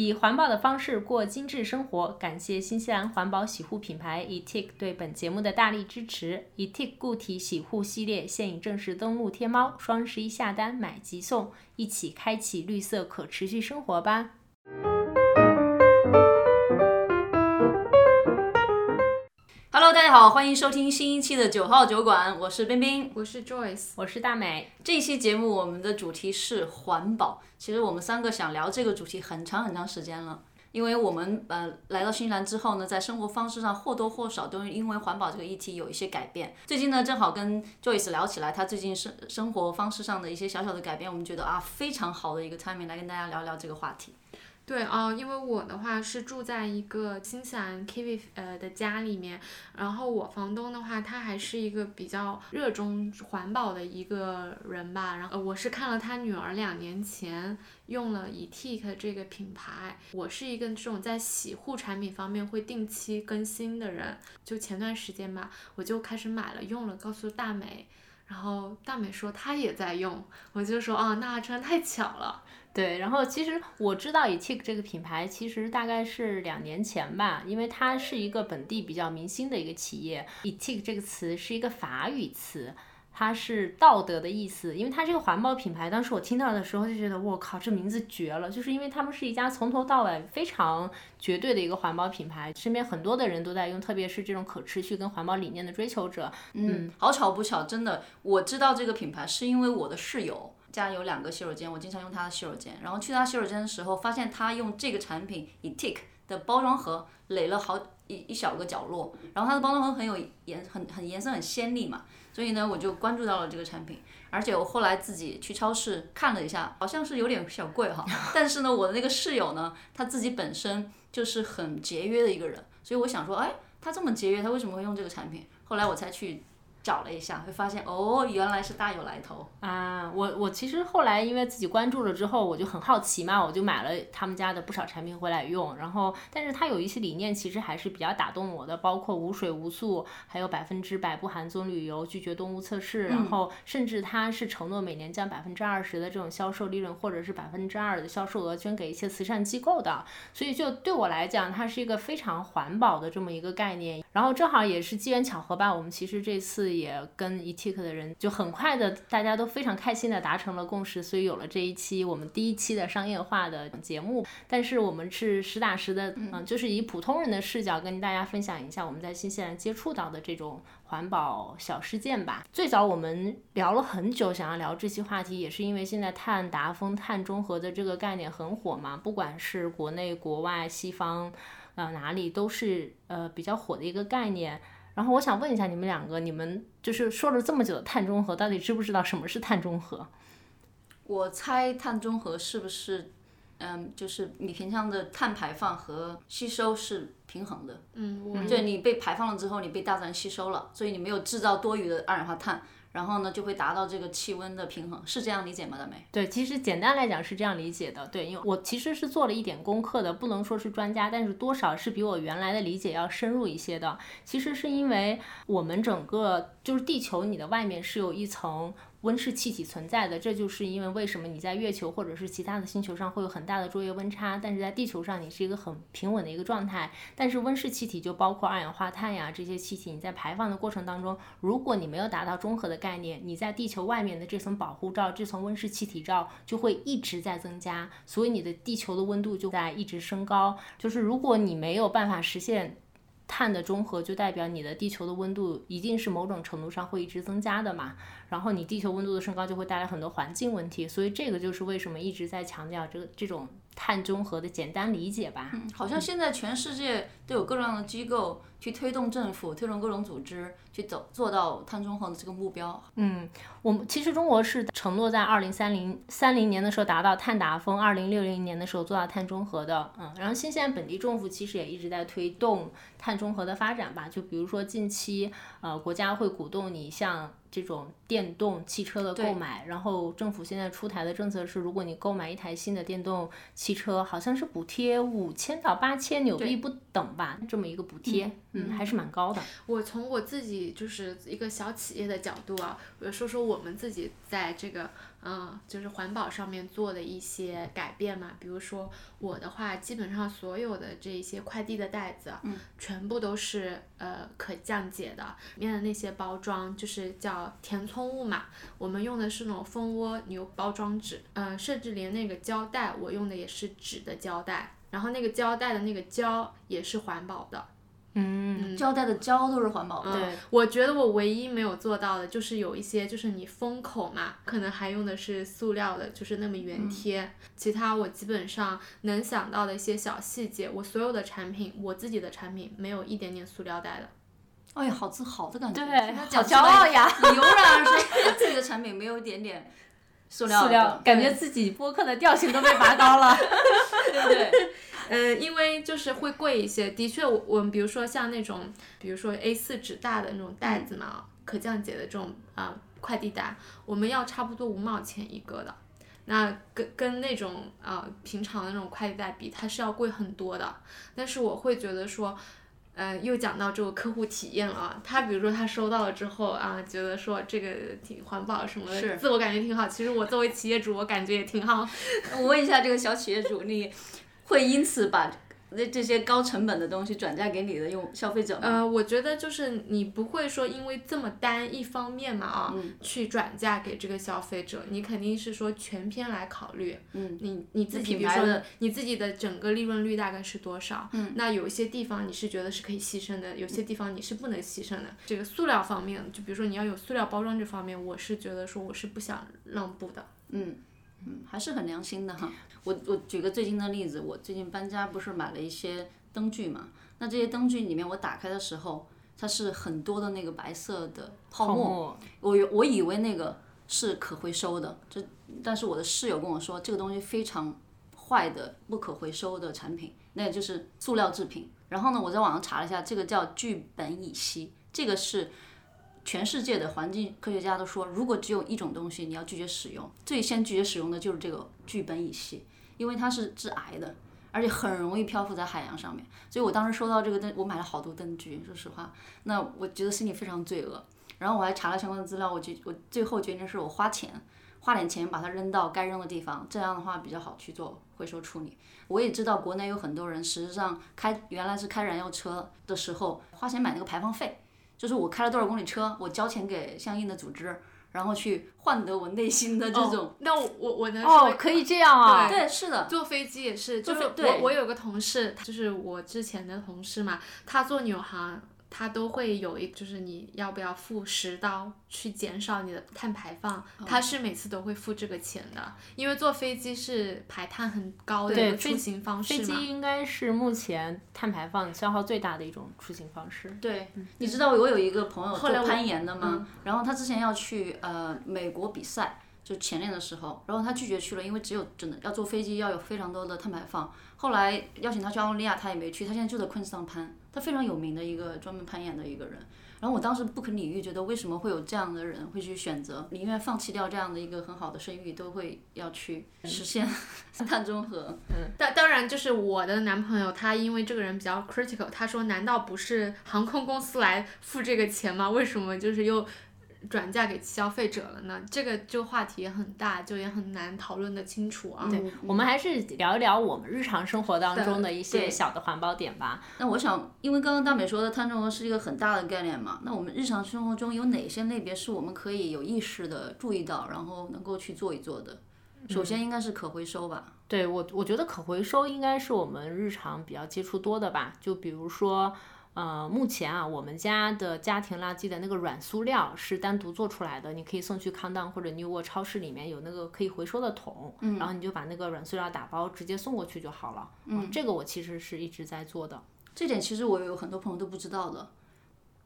以环保的方式过精致生活。感谢新西兰环保洗护品牌 Etik 对本节目的大力支持。Etik 固体洗护系列现已正式登陆天猫，双十一下单买即送，一起开启绿色可持续生活吧大家好，欢迎收听新一期的九号酒馆，我是冰冰，我是 Joyce，我是大美。这一期节目我们的主题是环保。其实我们三个想聊这个主题很长很长时间了，因为我们呃来到新西兰之后呢，在生活方式上或多或少都因为环保这个议题有一些改变。最近呢，正好跟 Joyce 聊起来，他最近生生活方式上的一些小小的改变，我们觉得啊非常好的一个 timing 来跟大家聊聊这个话题。对啊，因为我的话是住在一个新西兰 Kiwi 呃的家里面，然后我房东的话，他还是一个比较热衷环保的一个人吧。然后我是看了他女儿两年前用了 Etik 这个品牌，我是一个这种在洗护产品方面会定期更新的人。就前段时间吧，我就开始买了用了，告诉大美，然后大美说她也在用，我就说啊，那真的太巧了。对，然后其实我知道 Etik 这个品牌，其实大概是两年前吧，因为它是一个本地比较明星的一个企业。Etik 这个词是一个法语词，它是道德的意思。因为它这个环保品牌，当时我听到的时候就觉得，我靠，这名字绝了！就是因为他们是一家从头到尾非常绝对的一个环保品牌，身边很多的人都在用，特别是这种可持续跟环保理念的追求者。嗯，好巧不巧，真的，我知道这个品牌是因为我的室友。家有两个洗手间，我经常用他的洗手间。然后去他洗手间的时候，发现他用这个产品以 Tik 的包装盒垒了好一一小个角落。然后它的包装盒很有颜，很很颜色很鲜丽嘛。所以呢，我就关注到了这个产品。而且我后来自己去超市看了一下，好像是有点小贵哈。但是呢，我的那个室友呢，他自己本身就是很节约的一个人，所以我想说，哎，他这么节约，他为什么会用这个产品？后来我才去。找了一下，会发现哦，原来是大有来头啊！我我其实后来因为自己关注了之后，我就很好奇嘛，我就买了他们家的不少产品回来用。然后，但是它有一些理念其实还是比较打动我的，包括无水无塑，还有百分之百不含棕榈油，拒绝动物测试，然后甚至它是承诺每年将百分之二十的这种销售利润或者是百分之二的销售额捐给一些慈善机构的。所以就对我来讲，它是一个非常环保的这么一个概念。然后正好也是机缘巧合吧，我们其实这次。也跟 Etik 的人就很快的，大家都非常开心的达成了共识，所以有了这一期我们第一期的商业化的节目。但是我们是实打实的，嗯，就是以普通人的视角跟大家分享一下我们在新西兰接触到的这种环保小事件吧。最早我们聊了很久，想要聊这期话题，也是因为现在碳达峰、碳中和的这个概念很火嘛，不管是国内、国外、西方，呃，哪里都是呃比较火的一个概念。然后我想问一下你们两个，你们就是说了这么久的碳中和，到底知不知道什么是碳中和？我猜碳中和是不是，嗯，就是你平常的碳排放和吸收是平衡的。嗯，对，你被排放了之后，你被大自然吸收了，所以你没有制造多余的二氧化碳。然后呢，就会达到这个气温的平衡，是这样理解吗？大美？对，其实简单来讲是这样理解的。对，因为我其实是做了一点功课的，不能说是专家，但是多少是比我原来的理解要深入一些的。其实是因为我们整个就是地球，你的外面是有一层。温室气体存在的，这就是因为为什么你在月球或者是其他的星球上会有很大的昼夜温差，但是在地球上你是一个很平稳的一个状态。但是温室气体就包括二氧化碳呀这些气体，你在排放的过程当中，如果你没有达到中和的概念，你在地球外面的这层保护罩、这层温室气体罩就会一直在增加，所以你的地球的温度就在一直升高。就是如果你没有办法实现碳的中和，就代表你的地球的温度一定是某种程度上会一直增加的嘛。然后你地球温度的升高就会带来很多环境问题，所以这个就是为什么一直在强调这个这种碳中和的简单理解吧。嗯，好像现在全世界都有各种各样的机构去推动政府、推动各种组织去走做到碳中和的这个目标。嗯，我们其实中国是承诺在二零三零三零年的时候达到碳达峰，二零六零年的时候做到碳中和的。嗯，然后新西兰本地政府其实也一直在推动碳中和的发展吧。就比如说近期，呃，国家会鼓动你像。这种电动汽车的购买，然后政府现在出台的政策是，如果你购买一台新的电动汽车，好像是补贴五千到八千纽币不等吧，这么一个补贴，嗯，还是蛮高的。我从我自己就是一个小企业的角度啊，我说说我们自己在这个嗯，就是环保上面做的一些改变嘛。比如说我的话，基本上所有的这些快递的袋子，嗯，全部都是呃可降解的，里面的那些包装就是叫填充物嘛，我们用的是那种蜂窝牛包装纸，嗯、甚至连那个胶带，我用的也是纸的胶带，然后那个胶带的那个胶也是环保的。嗯，胶带的胶都是环保的。对，我觉得我唯一没有做到的就是有一些，就是你封口嘛，可能还用的是塑料的，就是那么圆贴。其他我基本上能想到的一些小细节，我所有的产品，我自己的产品没有一点点塑料袋的。哎呀，好自豪的感觉。对，好骄傲呀！你油然而生，自己的产品没有一点点塑料，塑料，感觉自己播客的调性都被拔高了。对 不对？呃，因为就是会贵一些，的确我，我们比如说像那种，比如说 A 四纸大的那种袋子嘛，可降解的这种啊、快递袋，我们要差不多五毛钱一个的。那跟跟那种呃平常的那种快递袋比，它是要贵很多的。但是我会觉得说，呃，又讲到这个客户体验了啊。他比如说他收到了之后啊，觉得说这个挺环保什么的，自我感觉挺好。其实我作为企业主，我感觉也挺好。我问一下这个小企业主，你会因此把这这些高成本的东西转嫁给你的用消费者吗？呃，我觉得就是你不会说因为这么单一方面嘛啊，嗯去转嫁给这个消费者，你肯定是说全篇来考虑。嗯，你你自己比如说你自己的整个利润率大概是多少？嗯，那有一些地方你是觉得是可以牺牲的，有些地方你是不能牺牲的。这个塑料方面，就比如说你要有塑料包装这方面，我是觉得说我是不想让步的。嗯，嗯，还是很良心的哈。我我举个最近的例子，我最近搬家不是买了一些灯具嘛？那这些灯具里面我打开的时候，它是很多的那个白色的泡沫。沫，我以我以为那个是可回收的，这但是我的室友跟我说，这个东西非常坏的不可回收的产品，那也就是塑料制品。然后呢，我在网上查了一下，这个叫聚苯乙烯，这个是全世界的环境科学家都说，如果只有一种东西你要拒绝使用，最先拒绝使用的就是这个聚苯乙烯，因为它是致癌的。而且很容易漂浮在海洋上面，所以我当时收到这个灯，我买了好多灯具，说实话，那我觉得心里非常罪恶。然后我还查了相关的资料，我决我最后决定是我花钱，花点钱把它扔到该扔的地方，这样的话比较好去做回收处理。我也知道国内有很多人，实际上开原来是开燃油车的时候花钱买那个排放费，就是我开了多少公里车，我交钱给相应的组织，然后去换得我内心的这种。哦、那我我我能说哦，可以这样啊。对，是的，坐飞机也是，就是我坐飞对我有个同事，就是我之前的同事嘛，他做纽航，他都会有一，就是你要不要付十刀去减少你的碳排放，哦他是每次都会付这个钱的，因为坐飞机是排碳很高的一个出行方式嘛。飞机应该是目前碳排放消耗最大的一种出行方式。对，你知道我有一个朋友做后来攀岩的吗？然后他之前要去呃美国比赛，就前年的时候，然后他拒绝去了，因为只有真的要坐飞机要有非常多的碳排放。后来邀请他去澳大利亚，他也没去，他现在就在昆士兰攀，非常有名的一个专门攀岩的一个人。然后我当时不可理喻，觉得为什么会有这样的人会去选择，宁愿放弃掉这样的一个很好的声誉，都会要去实现 碳中和。当当然，就是我的男朋友，他因为这个人比较 critical，他说难道不是航空公司来付这个钱吗？为什么就是又转嫁给消费者了呢？这个就话题也很大，就也很难讨论得清楚啊。对，我们还是聊一聊我们日常生活当中的一些小的环保点吧。那我想，因为刚刚大美说的碳中和是一个很大的概念嘛，那我们日常生活中有哪些类别是我们可以有意识的注意到，然后能够去做一做的？首先应该是可回收吧。对我，我觉得可回收应该是我们日常比较接触多的吧。就比如说，呃，目前啊，我们家的家庭垃圾的那个软塑料是单独做出来的，你可以送去康当或者 New World 超市里面有那个可以回收的桶，然后你就把那个软塑料打包直接送过去就好了。嗯，这个我其实是一直在做的。这点其实我有很多朋友都不知道的。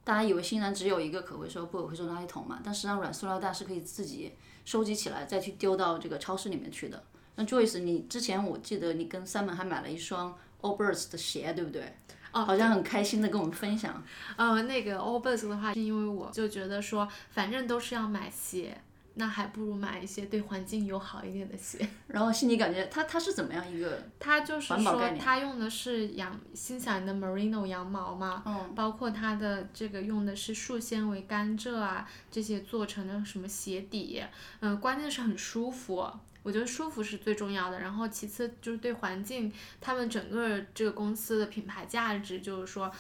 大家以为新西兰只有一个可回收、不可回收垃圾桶嘛，但实际上软塑料袋是可以自己收集起来，再去丢到这个超市里面去的。那 Joyce，你之前我记得你跟 Simon 还买了一双 Allbirds 的鞋，对不对？哦，好像很开心的跟我们分享。呃，那个 Allbirds 的话，是因为我就觉得说，反正都是要买鞋，那还不如买一些对环境友好一点的鞋。然后心里感觉它它是怎么样一个？它就是说它用的是羊新西兰的 merino 羊毛嘛，嗯包括它的这个用的是树纤维、甘蔗啊这些做成的什么鞋底，嗯、关键是很舒服。我觉得舒服是最重要的，然后其次就是对环境，他们整个这个公司的品牌价值就是说，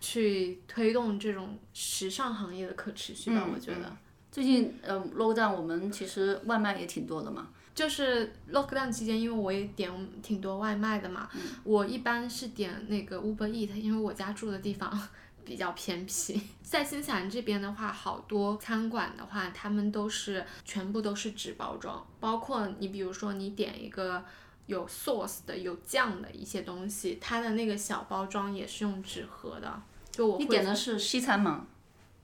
去推动这种时尚行业的可持续吧，嗯我觉得。最近呃 low down 我们其实外卖也挺多的嘛。就是 lockdown 期间，因为我也点挺多外卖的嘛，我一般是点那个 Uber Eat，因为我家住的地方比较偏僻。在新西兰这边的话，好多餐馆的话，他们都是全部都是纸包装，包括你比如说你点一个有 sauce 的、有酱的一些东西，它的那个小包装也是用纸盒的。就我你点的是西餐吗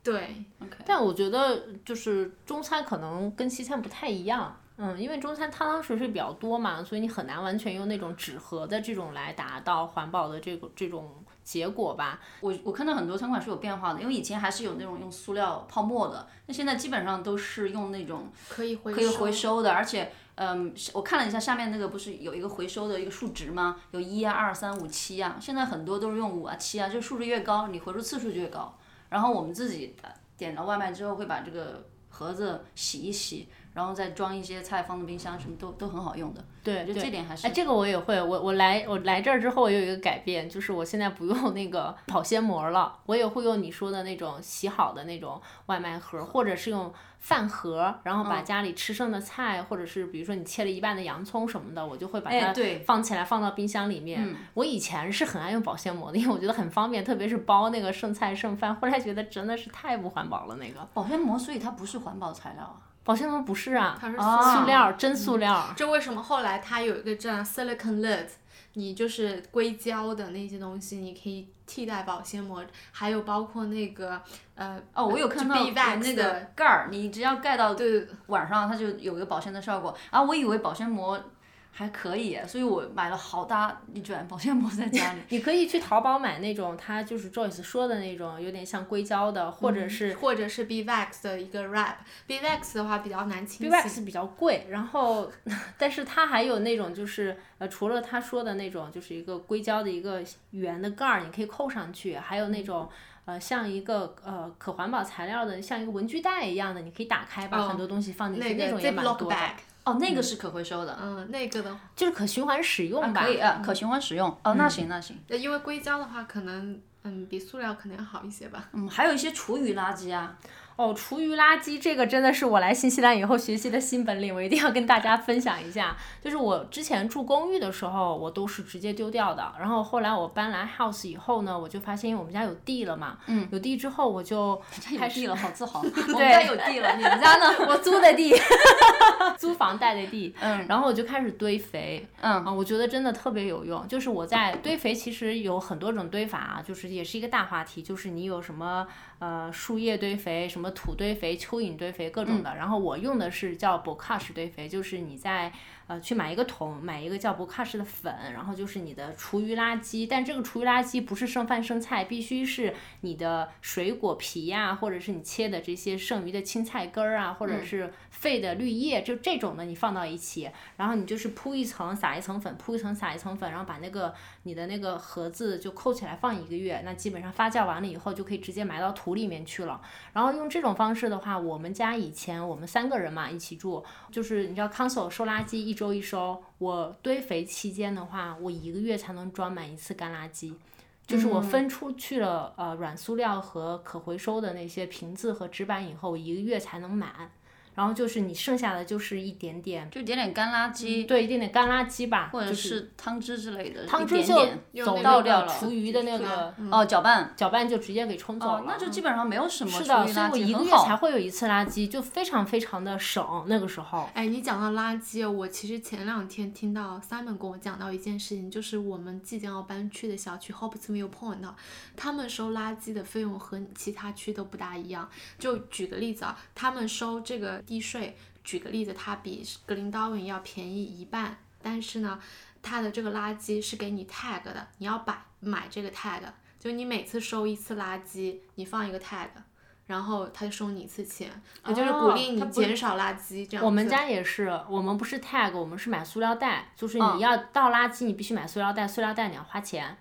对，？OK。但我觉得就是中餐可能跟西餐不太一样，嗯，因为中餐汤汤水水比较多嘛，所以你很难完全用那种纸盒的这种来达到环保的这个这种结果吧。我我看到很多餐馆是有变化的，因为以前还是有那种用塑料泡沫的，那现在基本上都是用那种可以回可以回收的，而且，嗯，我看了一下下面那个不是有一个回收的一个数值吗？有一啊、二、三、五、七啊，现在很多都是用五啊、七啊，就数值越高，你回收次数就越高。然后我们自己呃点了外卖之后，会把这个盒子洗一洗，然后再装一些菜放到冰箱，什么都都很好用的。对，我觉得对这点还是哎，这个我也会。我我来我来这儿之后，我有一个改变，就是我现在不用那个 保鲜膜了，我也会用你说的那种洗好的那种外卖盒，或者是用饭盒，然后把嗯家里吃剩的菜，或者是比如说你切了一半的洋葱什么的，我就会把它放起来放到冰箱里面。嗯我以前是很爱用保鲜膜的，因为我觉得很方便，特别是包那个剩菜剩饭。后来觉得真的是太不环保了，那个保鲜膜，所以它不是环保材料啊。保鲜膜不是啊，它是啊塑料，真塑料。这为什么后来它有一个这样 silicon lid，你就是硅胶的那些东西，你可以替代保鲜膜，还有包括那个呃哦，我有看到那个盖儿，你只要盖到对晚上，它就有一个保鲜的效果。啊，我以为保鲜膜还可以，所以我买了好大一卷保鲜膜在家里。你可以去淘宝买那种，它就是 Joyce 说的那种，有点像硅胶的，或者是或者是 Beeswax 的一个 wrap。Beeswax 的话比较难清洗。比较贵，然后，但是它还有那种就是呃，除了他说的那种，就是一个硅胶的一个圆的盖儿，你可以扣上去，还有那种。呃，像一个呃可环保材料的，像一个文具袋一样的，你可以打开，把哦很多东西放进去，那个种也蛮多的哦，那个是可回收的，嗯，那个的，就是可循环使用吧。可以啊，可循环使用。哦，那行那行。呃因为硅胶的话，可能嗯比塑料可能要好一些吧。嗯，还有一些厨余垃圾啊，哦，厨余垃圾这个真的是我来新西兰以后学习的新本领，我一定要跟大家分享一下。就是我之前住公寓的时候，我都是直接丢掉的。然后后来我搬来 house 以后呢，我就发现，因为我们家有地了嘛，嗯，有地之后我就有地了，好自豪。我们家有地了，你们家呢？我租的地，租房带的地，嗯然后我就开始堆肥，嗯啊，我觉得真的特别有用。就是我在堆肥，其实有很多种堆法啊，就是也是一个大话题，就是你有什么呃树叶堆肥、什么土堆肥、蚯蚓堆肥各种的。然后我用的是叫 bokash 堆肥，就是你在呃去买一个桶，买一个叫 bokash 的粉，然后就是你的厨余垃圾，但这个厨余垃圾不是剩饭剩菜，必须是你的水果皮呀、或者是你切的这些剩余的青菜根儿啊，或者是废的绿叶，就这种的你放到一起，然后你就是铺一层撒一层粉，铺一层撒一层粉，然后把那个你的那个盒子就扣起来放一个月，那基本上发酵完了以后就可以直接埋到土里面去了。然后用这种方式的话，我们家以前我们三个人嘛一起住，就是你知道 console 收垃圾一周一收，我堆肥期间的话，我一个月才能装满一次干垃圾。就是我分出去了呃软塑料和可回收的那些瓶子和纸板以后，一个月才能满。然后就是你剩下的就是一点点，就点点干垃圾，对，一点点干垃圾吧，或者是汤汁之类的，汤汁就一点点走倒掉了厨余的那个哦，搅拌。搅拌就直接给冲走了。哦，那就基本上没有什么厨余是的，所以，我一个月才会有一次垃圾，就非常非常的省。那个时候，哎，你讲到垃圾，我其实前两天听到 Simon 跟我讲到一件事情，就是我们即将要搬去的小区 Hopsmill Point，他们收垃圾的费用和其他区都不大一样。就举个例子啊，他们收这个地税，举个例子，它比格林道文要便宜一半，但是呢，它的这个垃圾是给你 tag 的，你要把买这个 tag，就你每次收一次垃圾，你放一个 tag。然后他就收你一次钱，我就是鼓励你减少垃圾这样子。我们家也是，我们不是 tag，我们是买塑料袋，就是嗯你要倒垃圾，你必须买塑料袋，塑料袋你要花钱。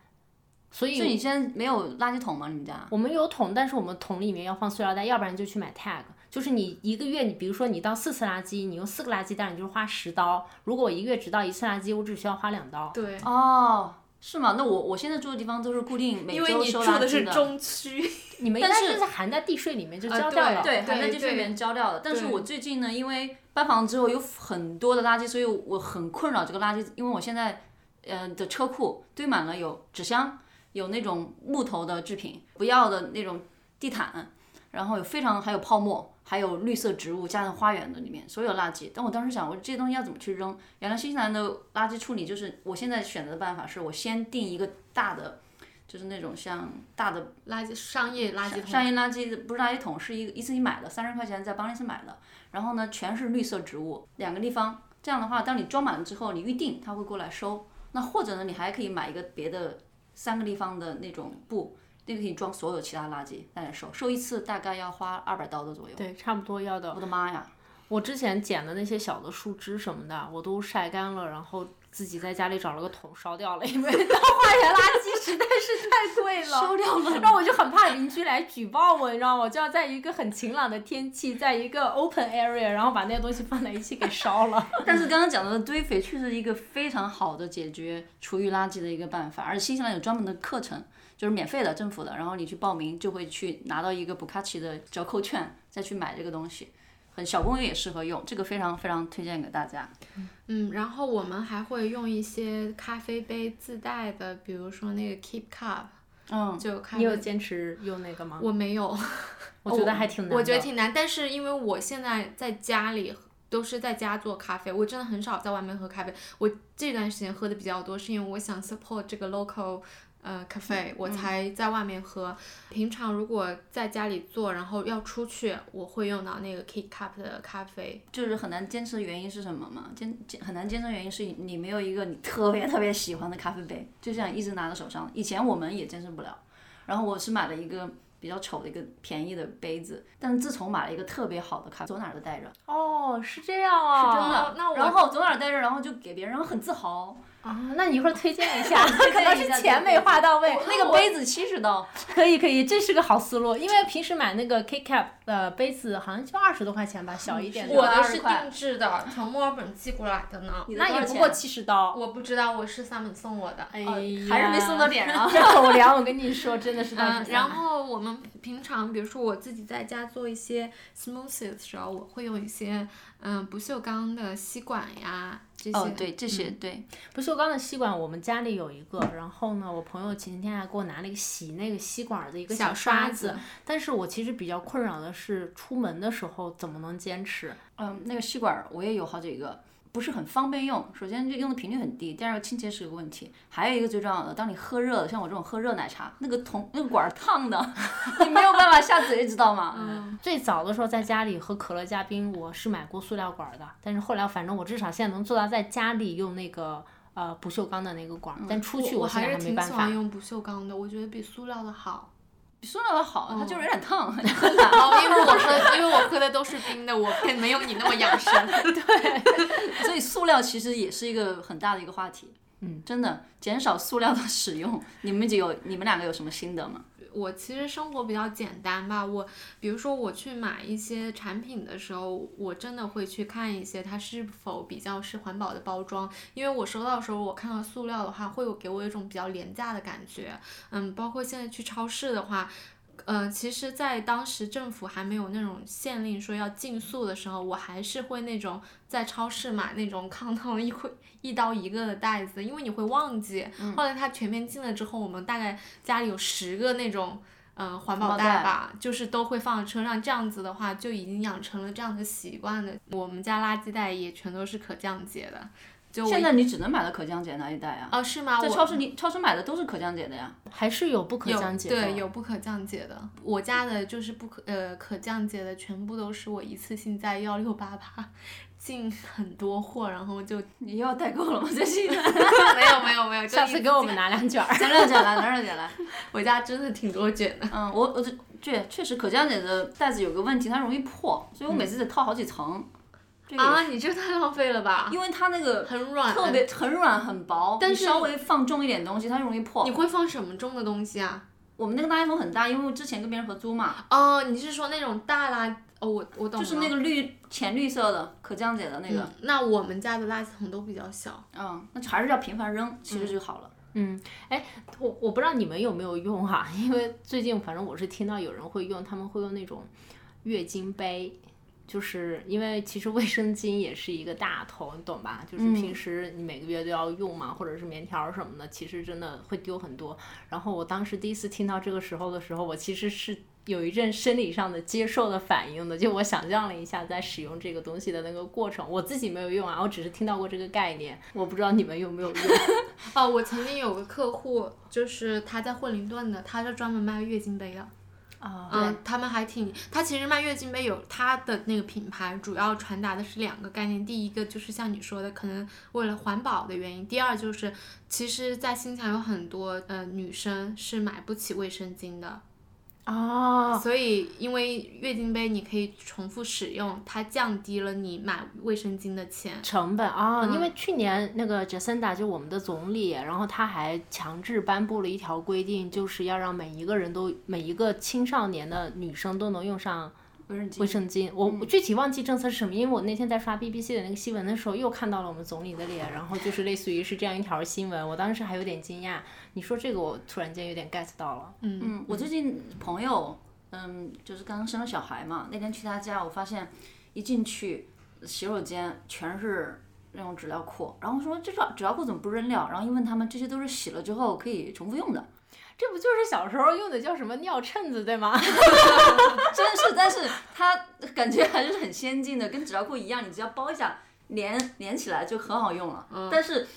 所以所以你现在没有垃圾桶吗？你们家？我们有桶，但是我们桶里面要放塑料袋，要不然就去买 tag。就是你一个月，你比如说你倒四次垃圾，你用四个垃圾袋，你就是花十刀。如果我一个月只倒一次垃圾，我只需要花两刀。对，哦，是吗？那我我现在住的地方都是固定每因为你周收住的是垃圾的。中区，你们 应该但是就是含在地税里面就啊交掉了。对，对还在地税里面交掉了。但是我最近呢，因为搬房之后有很多的垃圾，所以我很困扰这个垃圾，因为我现在呃的车库堆满了有纸箱，有那种木头的制品，不要的那种地毯，然后有非常还有泡沫。还有绿色植物加上花园的里面所有垃圾，但我当时想，我这些东西要怎么去扔？原来新西兰的垃圾处理就是，我现在选择的办法是我先定一个大的，就是那种像大的垃圾商业垃圾桶。商业垃圾不是垃圾桶，是一个一次性买的，三十块钱在邦尼斯买的。然后呢，全是绿色植物，两个地方。这样的话，当你装满了之后，你预定他会过来收。那或者呢，你还可以买一个别的三个地方的那种布，那个可以装所有其他垃圾再来收。收一次大概要花二百刀的左右。对，差不多要的我。的妈呀！我之前捡的那些小的树枝什么的，我都晒干了，然后自己在家里找了个桶烧掉了，因为当化园垃圾实在是太贵了，烧掉了然后我就很怕邻居来举报我，你知道吗？我就要在一个很晴朗的天气，在一个 open area，然后把那些东西放在一起给烧了。但是刚刚讲到的堆肥确实是一个非常好的解决厨余垃圾的一个办法，而且新西兰有专门的课程，就是免费的政府的，然后你去报名就会去拿到一个布卡奇的折扣券，再去买这个东西。很小公寓也适合用，这个非常非常推荐给大家。嗯，然后我们还会用一些咖啡杯自带的，比如说那个 Keep Cup，嗯，就咖你有。坚持用那个吗？我没有，我觉得还挺难的。我觉得挺难，但是因为我现在在家里都是在家做咖啡，我真的很少在外面喝咖啡。我这段时间喝的比较多，是因为我想 support 这个 local 呃 cafe，我才在外面喝。平常如果在家里做，然后要出去，我会用到那个 Kit Cup 的咖啡。就是很难坚持的原因是什么吗？坚坚很难坚持的原因是你没有一个你特别特别喜欢的咖啡杯，就这样一直拿在手上。以前我们也坚持不了，然后我是买了一个比较丑的一个便宜的杯子，但是自从买了一个特别好的咖啡，走哪儿都带着。哦，是这样啊，是真的。哦那我然后走哪儿带着，然后就给别人，然后很自豪。啊，那你一会儿推荐一下，可能是钱没花到位。那个杯子七十刀，可以可以，这是个好思路，因为平时买那个 K Cap 的杯子好像就二十多块钱吧，小一点的。我的是定制的，从墨尔本寄过来的呢。那也不过七十刀。我不知道，我是 Simon 送我的。哎还是没送到点上这口粮我跟你说，真的是到嗯，时然后我们平常，比如说我自己在家做一些 smoothie 的时候，我会用一些嗯不锈钢的吸管呀这些。哦，对，这些对，不锈钢的吸管，我们家里有一个，然后呢，我朋友前几天还给我拿了一个洗那个吸管的一个小刷刷子但是我其实比较困扰的是出门的时候怎么能坚持？嗯，那个吸管儿我也有好几个，不是很方便用。首先，就用的频率很低；第二个，清洁是个问题。还有一个最重要的，当你喝热的，像我这种喝热奶茶，那个桶那个管儿烫的，你没有办法下嘴，知道吗？嗯，最早的时候在家里喝可乐加冰，我是买过塑料管的，但是后来反正我至少现在能做到在家里用那个呃不锈钢的那个管儿，但出去我现在还是挺没办法。喜欢用不锈钢的，我觉得比塑料的好。比塑料的好，它就是有点烫。哦，因为我喝，因为我喝的都是冰的，我也没有你那么养生。对所以塑料其实也是一个很大的一个话题。嗯，真的减少塑料的使用，你们就有你们两个有什么心得吗？我其实生活比较简单吧，我比如说我去买一些产品的时候，我真的会去看一些它是否比较是环保的包装，因为我收到的时候，我看到塑料的话，会有给我一种比较廉价的感觉。嗯，包括现在去超市的话。呃，其实，在当时政府还没有那种限令说要禁塑的时候，我还是会那种在超市买那种抗烫一会一刀一个的袋子，因为你会忘记。后来它全面禁了之后，我们大概家里有十个那种。嗯，环保环保袋袋吧，就是都会放在车上，这样子的话就已经养成了这样的习惯的。我们家垃圾袋也全都是可降解的，就现在你只能买到可降解那一袋啊。哦是吗？在超市你超市买的都是可降解的呀。还是有不可降解的。对，有不可降解的。我家的就是不可呃可降解的，全部都是我一次性在幺六八八进很多货，然后就你又要代购了吗？最近？没有没有没有，下次给我们拿两卷儿。拿两卷来，拿两卷来。我家真的挺多卷的。嗯，我我这确确实可降解的袋子有个问题，它容易破，所以我每次得套好几层。这个啊，你这太浪费了吧！因为它那个很软，特别很软很薄，但是你稍微放重一点东西，它就容易破你。会放什么重的东西啊？我们那个垃圾桶很大，因为我之前跟别人合租嘛，哦，你是说那种大垃？哦，我我懂了。就是那个绿浅绿色的可降解的那个，嗯，那我们家的垃圾桶都比较小。嗯，那还是要频繁扔，其实就好了。嗯，哎，我我不知道你们有没有用哈、因为最近反正我是听到有人会用，他们会用那种月经杯，就是因为其实卫生巾也是一个大头，你懂吧？就是平时你每个月都要用嘛，或者是棉条什么的，其实真的会丢很多。然后我当时第一次听到这个时候的时候，我其实是。有一阵生理上的接受的反应的，就我想象了一下在使用这个东西的那个过程，我自己没有用啊，我只是听到过这个概念，我不知道你们有没有用。哦，我曾经有个客户，就是他在惠灵顿的，他是专门卖月经杯的。啊、嗯，他们还挺，他其实卖月经杯有他的那个品牌，主要传达的是两个概念。第一个就是像你说的，可能为了环保的原因；第二就是，其实，在新疆有很多呃女生是买不起卫生巾的，哦，所以因为月经杯你可以重复使用，它降低了你买卫生巾的钱。成本啊，因嗯为去年那个 Jacinda 就我们的总理，然后他还强制颁布了一条规定，就是要让每一个人都每一个青少年的女生都能用上卫生巾卫生巾。我我具体忘记政策是什么，因为我那天在刷 BBC 的那个新闻的时候，又看到了我们总理的脸，然后就是类似于是这样一条新闻，我当时还有点惊讶。你说这个，我突然间有点 get 到了。嗯，我最近朋友，嗯，就是刚刚生了小孩嘛，那天去他家，我发现一进去洗手间全是那种纸尿裤，然后说这纸纸尿裤怎么不扔掉？然后一问他们，这些都是洗了之后可以重复用的，这不就是小时候用的叫什么尿衬子对吗？真是，但是它感觉还是很先进的，跟纸尿裤一样，你只要包一下，连连起来就很好用了。嗯但是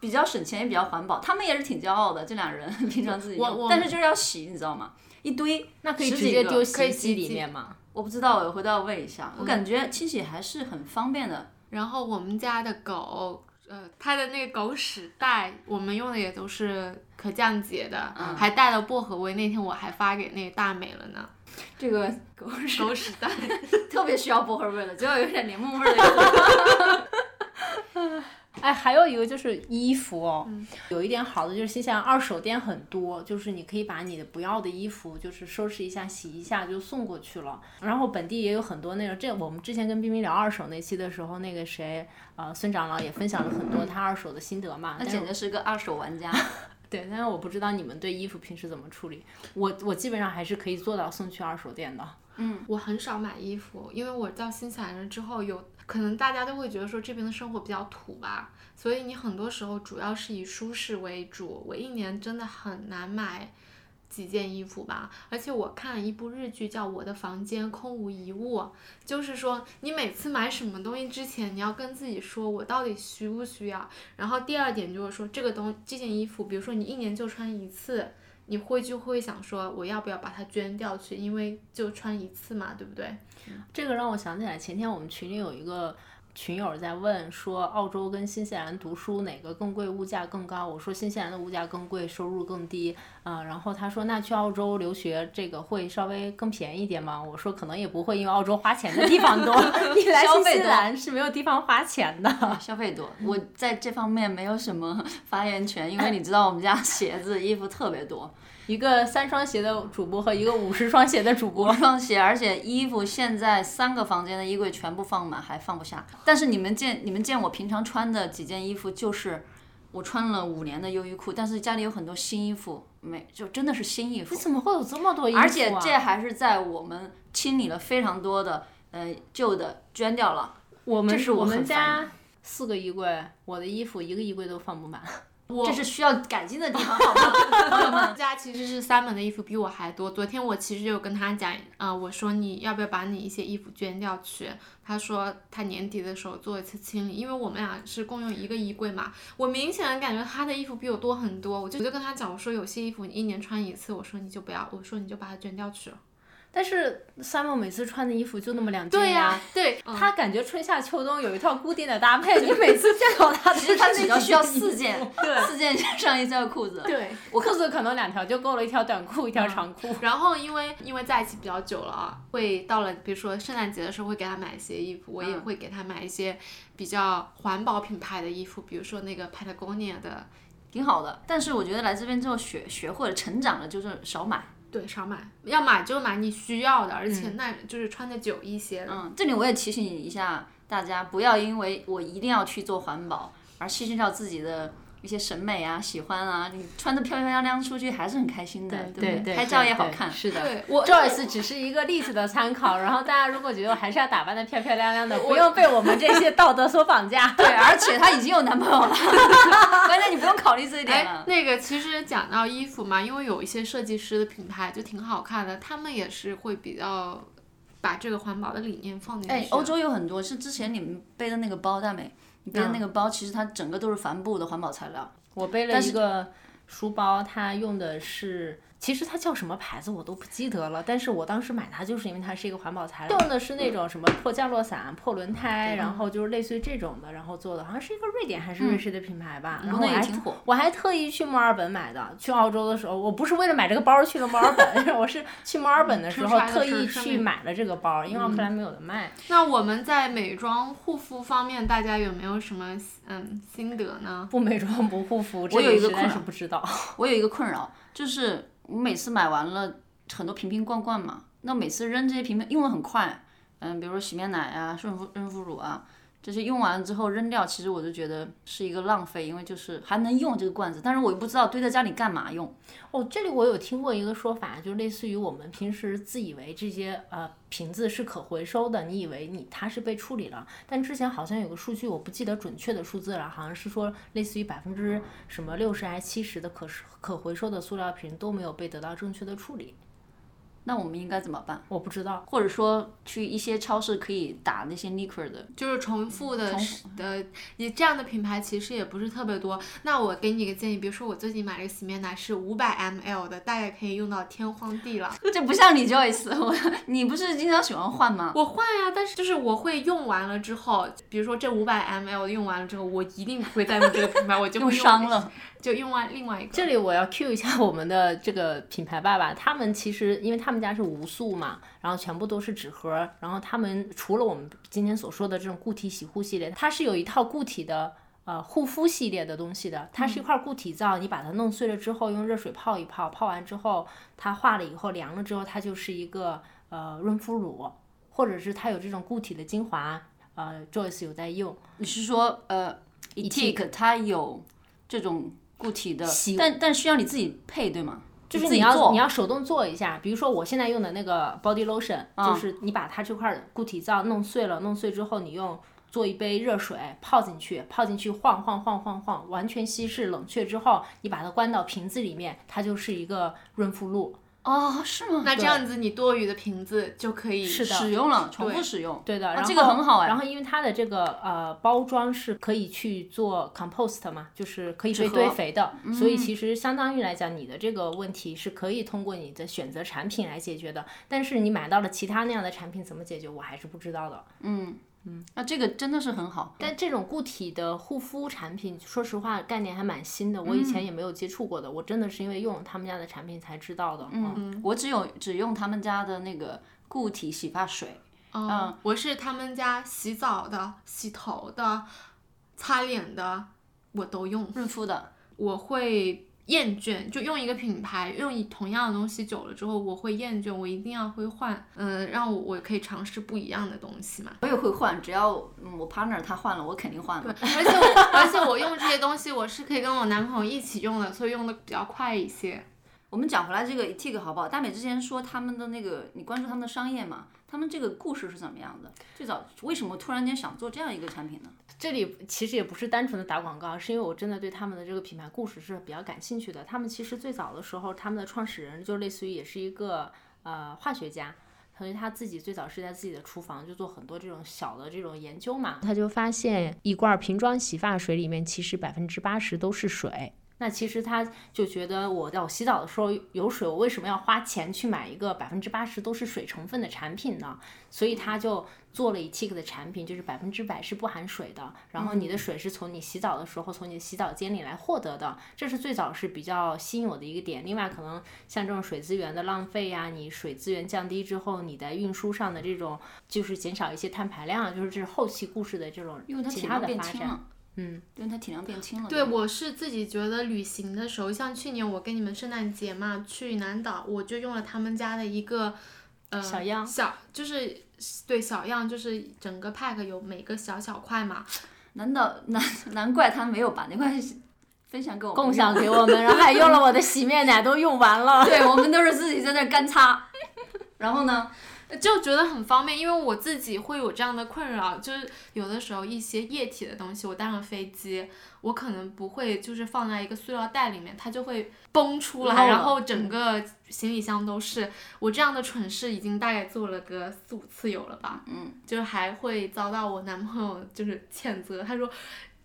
比较省钱也比较环保，他们也是挺骄傲的，这俩人 平常自己用，但是就是要洗，你知道吗？一堆，那可以直接丢洗衣机里面吗？我不知道，我回头要问一下。我感觉清洗还是很方便的。然后我们家的狗，呃，它的那个狗屎袋，我们用的也都是可降解的，还带了薄荷味。那天我还发给那个大美了呢。这个狗屎狗屎袋，特别需要薄荷味的，结果有点柠檬味儿的。哎，还有一个就是衣服哦，嗯有一点好的就是新西兰二手店很多，就是你可以把你的不要的衣服就是收拾一下、洗一下就送过去了。然后本地也有很多那个，这我们之前跟冰冰聊二手那期的时候，那个谁呃孙长老也分享了很多他二手的心得嘛。那简直是个二手玩家。对，但是我不知道你们对衣服平时怎么处理。我我基本上还是可以做到送去二手店的。嗯我很少买衣服，因为我到新西兰了之后有，可能大家都会觉得说这边的生活比较土吧，所以你很多时候主要是以舒适为主。我一年真的很难买几件衣服吧，而且我看了一部日剧叫《我的房间空无一物》，就是说你每次买什么东西之前，你要跟自己说我到底需不需要。然后第二点就是说这个东这件衣服，比如说你一年就穿一次。你会就会想说，我要不要把它捐掉去？因为就穿一次嘛，对不对？这个让我想起来，前天我们群里有一个群友在问说，澳洲跟新西兰读书哪个更贵，物价更高？我说新西兰的物价更贵，收入更低。啊、然后他说那去澳洲留学这个会稍微更便宜一点吗？我说可能也不会，因为澳洲花钱的地方多，你来新西兰是没有地方花钱的。消费多，我在这方面没有什么 发言权，因为 你知道我们家鞋子、衣服特别多，一个三双鞋的主播和一个五十双鞋的主播五，双鞋，而且衣服现在三个房间的衣柜全部放满，还放不下。但是你们见你们见我平常穿的几件衣服，就是我穿了五年的优衣库，但是家里有很多新衣服，没就真的是新衣服你。怎么会有这么多衣服、啊？而且这还是在我们清理了非常多的呃旧的捐掉了。我们这是我我们家四个衣柜，我的衣服一个衣柜都放不满。这是需要改进的地方，好吗，朋友们？家其实是三门的衣服比我还多。昨天我其实有跟他讲，啊、我说你要不要把你一些衣服捐掉去？他说他年底的时候做一次清理，因为我们俩是共用一个衣柜嘛。我明显的感觉他的衣服比我多很多，我就我就跟他讲，我说有些衣服你一年穿一次，我说你就不要，我说你就把它捐掉去了。但是 Simon 每次穿的衣服就那么两件对呀、呀。对，嗯他感觉春夏秋冬有一套固定的搭配，你每次见到他，其实他只要需要四件，对四件上衣加裤子。对。我裤子可能两条就够了，一条短裤，一条长裤。然后因为因为在一起比较久了啊，会到了比如说圣诞节的时候会给他买一些衣服，我也嗯会给他买一些比较环保品牌的衣服，比如说那个 Patagonia 的，挺好的。但是我觉得来这边之后学学会了、成长了，就是少买。对，少买，要买就买你需要的，而且那就是穿的久一些的。嗯，这里我也提醒一下大家，不要因为我一定要去做环保而牺牲掉自己的一些审美啊、喜欢啊。你穿的漂漂亮亮出去还是很开心的，不对对，拍照也好看。是的。对我 Joyce 只是一个例子的参考，然后大家如果觉得还是要打扮的漂漂亮亮的，不用被我们这些道德所绑架。对，而且她已经有男朋友了，关键你不用考虑这一点哎了，。那个其实讲到衣服嘛，因为有一些设计师的品牌就挺好看的，他们也是会比较把这个环保的理念放进去。哎，欧洲有很多是之前你们背的那个包，大美，你背的嗯那个包，其实它整个都是帆布的环保材料。我背了一个书包，它用的是，其实它叫什么牌子我都不记得了，但是我当时买它就是因为它是一个环保材料，用的是那种什么破降落伞、破轮胎，然后就是类似于这种的，然后做的好像是一个瑞典还是瑞士的品牌吧，然后还挺火。我还特意去墨尔本买的。去澳洲的时候，我不是为了买这个包去了墨尔本，我是去墨尔本的时候特意去买了这个包，因为奥克兰没有的卖。那我们在美妆护肤方面，大家有没有什么嗯心得呢？不美妆不护肤，这我有一个困扰是不知道。我有一个困扰，就是我每次买完了很多瓶瓶罐罐嘛，那每次扔这些瓶瓶用的很快，嗯，比如说洗面奶啊、润肤润肤乳啊，就是用完了之后扔掉，其实我就觉得是一个浪费，因为就是还能用这个罐子，但是我又不知道堆在家里干嘛用。哦，这里我有听过一个说法，就类似于我们平时自以为这些呃瓶子是可回收的，你以为你它是被处理了，但之前好像有个数据，我不记得准确的数字了，好像是说类似于百分之什么六十还是七十的可可回收的塑料瓶都没有被得到正确的处理，那我们应该怎么办？我不知道。或者说去一些超市可以打那些 liquor 的，就是重复的的，你这样的品牌其实也不是特别多。那我给你一个建议，比如说我最近买了一个洗面奶是五百 ml 的，大概可以用到天荒地老。这不像你 Joyce，我你不是经常喜欢换吗？我换呀，但是就是我会用完了之后，比如说这五百 ml 用完了之后，我一定不会再用这个品牌，我就用会伤了，就用完另外一个。这里我要 cue 一下我们的这个品牌爸爸，他们其实因为他们他们家是无塑嘛，然后全部都是纸盒，然后他们除了我们今天所说的这种固体洗护系列，它是有一套固体的。呃，护肤系列的东西的，它是一块固体皂，你把它弄碎了之后，用热水泡一泡，泡完之后它化了以后凉了之后，它就是一个呃润肤乳，或者是它有这种固体的精华，呃，Joyce 有在用，你是说呃 etik 它有这种固体的，但但需要你自己配对吗？就是你要你要手动做一下，比如说我现在用的那个 body lotion，、嗯就是你把它这块固体皂弄碎了，弄碎之后你用做一杯热水泡进去，泡进去晃晃晃晃晃，完全稀释冷却之后，你把它关到瓶子里面，它就是一个润肤露。哦，是吗？那这样子，你多余的瓶子就可以是的使用了，重复使用。对的，然后这个很好哎然后因为它的这个呃包装是可以去做 compost 嘛，就是可以被堆肥的，所以其实相当于来讲，你的这个问题是可以通过你的选择产品来解决的。但是你买到了其他那样的产品怎么解决，我还是不知道的。那这个真的是很好。但这种固体的护肤产品，说实话概念还蛮新的，我以前也没有接触过的。我真的是因为用了他们家的产品才知道的。嗯，嗯，我只有只用他们家的那个固体洗发水。嗯，我是他们家洗澡的、洗头的、擦脸的，我都用。润肤的，我会厌倦，就用一个品牌，用一同样的东西久了之后，我会厌倦，我一定要会换，嗯，让我我可以尝试不一样的东西嘛。我也会换，只要嗯我 partner 他换了，我肯定换对，而且我而且我用这些东西，我是可以跟我男朋友一起用的，所以用的比较快一些。我们讲回来这个 etik 好不好？大美之前说他们的那个，你关注他们的商业嘛？他们这个故事是怎么样的？最早为什么突然间想做这样一个产品呢？这里其实也不是单纯的打广告，是因为我真的对他们的这个品牌故事是比较感兴趣的。他们其实最早的时候，他们的创始人就类似于也是一个呃化学家。所以他自己最早是在自己的厨房就做很多这种小的这种研究嘛，他就发现一罐瓶装洗发水里面其实百分之八十都是水，那其实他就觉得我在我洗澡的时候有水，我为什么要花钱去买一个百分之八十都是水成分的产品呢？所以他就做了 etik 的产品，就是百分之百是不含水的。然后你的水是从你洗澡的时候从你的洗澡间里来获得的，这是最早是比较吸引我的一个点。另外，可能像这种水资源的浪费呀，你水资源降低之后，你在运输上的这种就是减少一些碳排量，就是这是后期故事的这种其他的发展。嗯，因为它体量变轻了。对，吧我是自己觉得旅行的时候，像去年我跟你们圣诞节嘛去南岛，我就用了他们家的一个呃小样小就是对小样，就是整个 pack 有每个小小块嘛，难道难 难怪他没有把那块分享给我们共享给我们，然后还用了我的洗面奶都用完了。对我们都是自己在那干擦。然后呢，就觉得很方便，因为我自己会有这样的困扰，就是有的时候一些液体的东西我带上飞机，我可能不会就是放在一个塑料袋里面，它就会崩出来，然后整个行李箱都是。我这样的蠢事已经大概做了个四五次有了吧，嗯，就是还会遭到我男朋友就是谴责，他说。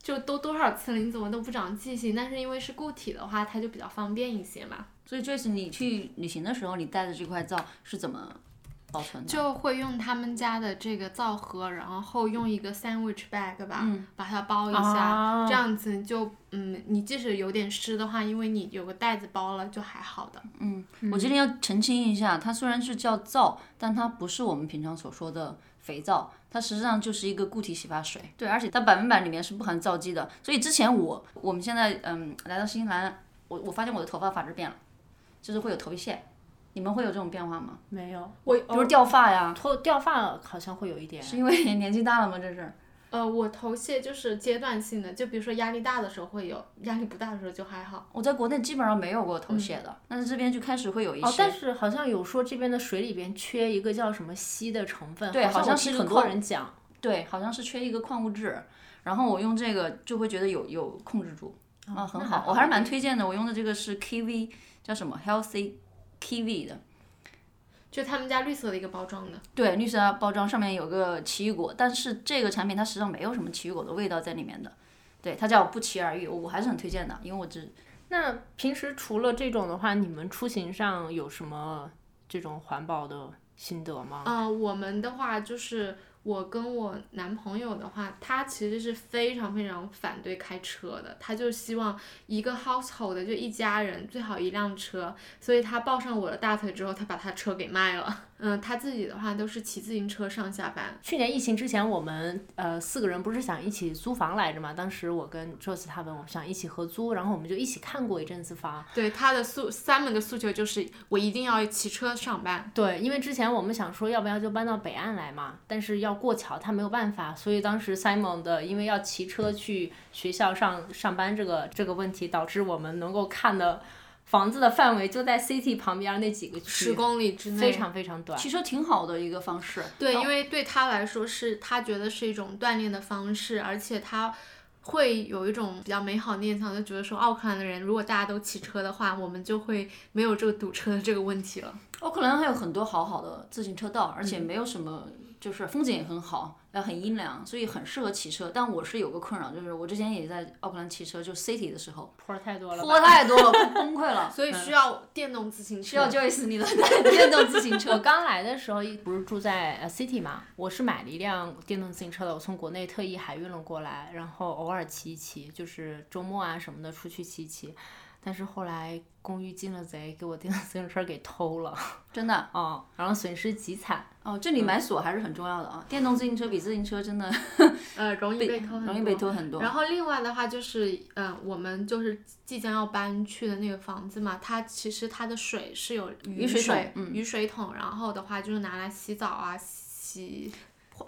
就都多少次了，你怎么都不长记性？但是因为是固体的话，它就比较方便一些嘛。所以 Joyce，你去旅行的时候，你带的这块皂是怎么保存的？就会用他们家的这个皂盒，然后用一个 sandwich bag 吧，嗯把它包一下，啊这样子就嗯，你即使有点湿的话，因为你有个袋子包了，就还好的。嗯，我这里要澄清一下，它虽然是叫皂，但它不是我们平常所说的肥皂，它实际上就是一个固体洗发水。对，而且它百分百里面是不含皂基的。所以之前我我们现在嗯来到新西兰，我我发现我的头发发质变了，就是会有头皮屑。你们会有这种变化吗？没有，我比如掉发呀，脱掉发好像会有一点。是因为 年纪大了吗？这是？呃，我头屑就是阶段性的，就比如说压力大的时候会有，压力不大的时候就还好。我在国内基本上没有过头屑的，但是这边就开始会有一些。哦，但是好像有说这边的水里边缺一个叫什么硒的成分，对好好像是很多人讲。对，好像是缺一个矿物质，然后我用这个就会觉得有有控制住，啊，很好，我还是蛮推荐的。我用的这个是 Kiwi，叫什么 Healthy Kiwi 的，就他们家绿色的一个包装的，对，绿色包装上面有个奇异果，但是这个产品它实际上没有什么奇异果的味道在里面的，对，它叫不期而遇，我还是很推荐的，因为我只那平时除了这种的话，你们出行上有什么这种环保的心得吗？啊、我们的话就是我跟我男朋友的话，他其实是非常非常反对开车的，他就希望一个 household 的就一家人最好一辆车，所以他抱上我的大腿之后，他把他车给卖了。嗯，他自己的话都是骑自行车上下班。去年疫情之前，我们呃四个人不是想一起租房来着嘛？当时我跟 Joyce 他们，我们想一起合租，然后我们就一起看过一阵子房。对他的诉 Simon 的诉求就是我一定要骑车上班。对，因为之前我们想说要不要就搬到北岸来嘛，但是要过桥，他没有办法，所以当时 Simon 的因为要骑车去学校上上班这个这个问题，导致我们能够看的房子的范围就在 City 旁边那几个区十区，公里之内，非常非常短。骑车挺好的一个方式。对，因为对他来说是他觉得是一种锻炼的方式，而且他会有一种比较美好念想，就觉得说奥克兰的人如果大家都骑车的话，我们就会没有这个堵车的这个问题了。奥克兰还有很多好好的自行车道，而且没有什么，就是风景也很好，也很阴凉，所以很适合骑车。但我是有个困扰，就是我之前也在奥克兰骑车，就 city 的时候，坡儿太多了吧，坡太多了，崩溃了。所以需要电动自行车。需要 Joyce 你的 电动自行车我。刚来的时候一不是住在呃 City 嘛，我是买了一辆电动自行车的，我从国内特意海运了过来，然后偶尔骑一骑，就是周末啊什么的出去骑一骑。但是后来公寓进了贼，给我电动自行车给偷了，真的哦，然后损失极惨。哦，这里买锁还是很重要的啊。电动自行车比自行车真的 呃容易被偷很多，容易被偷很多。然后另外的话就是，嗯、我们就是即将要搬去的那个房子嘛，它其实它的水是有雨雨水桶、嗯雨水桶，然后的话就是拿来洗澡啊、洗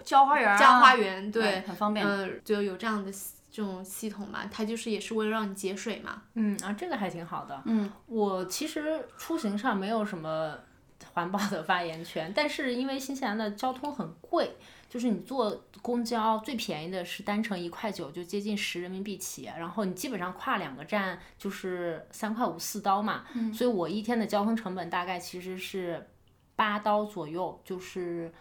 浇花园啊，浇花园，对哎，很方便。嗯、就有这样的系这种系统嘛，它就是也是为了让你节水嘛。嗯啊，这个还挺好的。嗯，我其实出行上没有什么环保的发言权，但是因为新西兰的交通很贵，就是你坐公交最便宜的是单程一块九，就接近十人民币起，然后你基本上跨两个站就是三块五四刀嘛，嗯所以我一天的交通成本大概其实是八刀左右，就是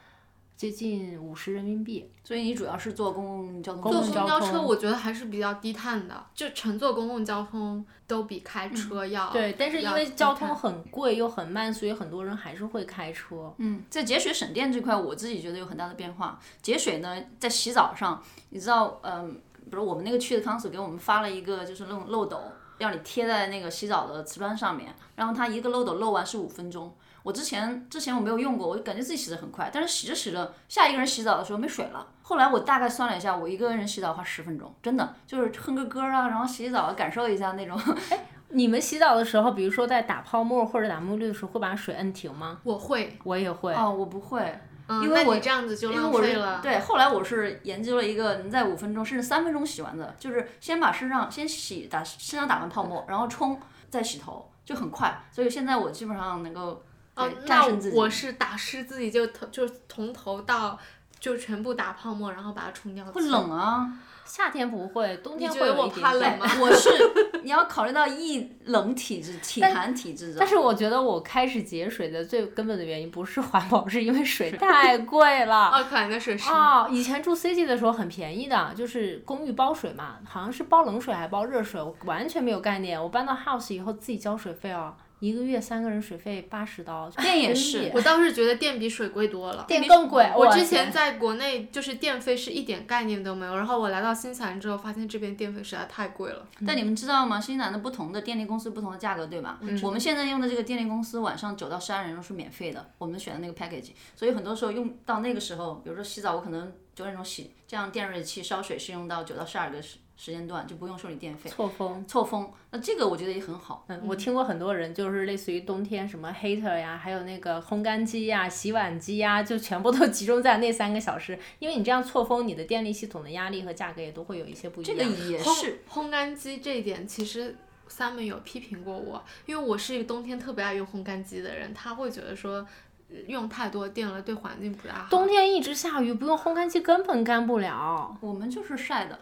接近五十人民币。所以你主要是坐公共交通坐共交通公交车，我觉得还是比较低碳的，就乘坐公共交通都比开车要、对，但是因为交通很贵又很慢，所以很多人还是会开车。嗯，在节水省电这块，我自己觉得有很大的变化。节水呢，在洗澡上，你知道，嗯，比如我们那个区的 council 给我们发了一个就是那种漏斗，让你贴在那个洗澡的瓷砖上面，然后它一个漏斗漏完是五分钟。我之前之前我没有用过，我就感觉自己洗的很快，但是洗着洗着，下一个人洗澡的时候没水了。后来我大概算了一下，我一个人洗澡花十分钟，真的就是哼个歌啊，然后洗洗澡感受一下那种。你们洗澡的时候，比如说在打泡沫或者打沐浴的时候，会把水摁停吗？我会，我也会。哦，我不会。嗯，因为我这样子就浪因为我是费了。对，后来我是研究了一个能在五分钟甚至三分钟洗完的，就是先把身上先洗打身上打完泡沫，然后冲再洗头，就很快。所以现在我基本上能够哦那。我是打湿自己就头就从头到就全部打泡沫，然后把它冲掉。会冷啊，夏天不会，冬天会有一点点怕冷吗？我是 你要考虑到易冷体质、体寒体质，但是我觉得我开始节水的最根本的原因不是环保，是因为水太 贵了。哦，可能的水是。哦，以前住 City 的时候很便宜的，就是公寓包水嘛，好像是包冷水还包热水，我完全没有概念。我搬到 house 以后自己交水费哦，一个月三个人水费八十刀，电也是我倒是觉得电比水贵多了。电更贵。我之前在国内就是电费是一点概念都没有，然后我来到新西兰之后，发现这边电费实在太贵了。但你们知道吗？新西兰的不同的电力公司不同的价格，对吧？我们现在用的这个电力公司晚上九到十二点钟是免费的，我们选的那个 package，所以很多时候用到那个时候，比如说洗澡，我可能九点钟洗，这样电热水器烧水是用到九到十二个时时间段，就不用收你电费。错峰。错峰，那这个我觉得也很好。嗯，我听过很多人就是类似于冬天什么 heater 呀，还有那个烘干机呀、洗碗机呀，就全部都 集中在那三个小时，因为你这样错峰，你的电力系统的压力和价格也都会有一些不一样。这个也是，烘干机这一点，其实 Simon 有批评过我，因为我是一个冬天特别爱用烘干机的人，他会觉得说呃用太多电了对环境不大好。冬天一直下雨，不用烘干机根本干不了。我们就是晒的。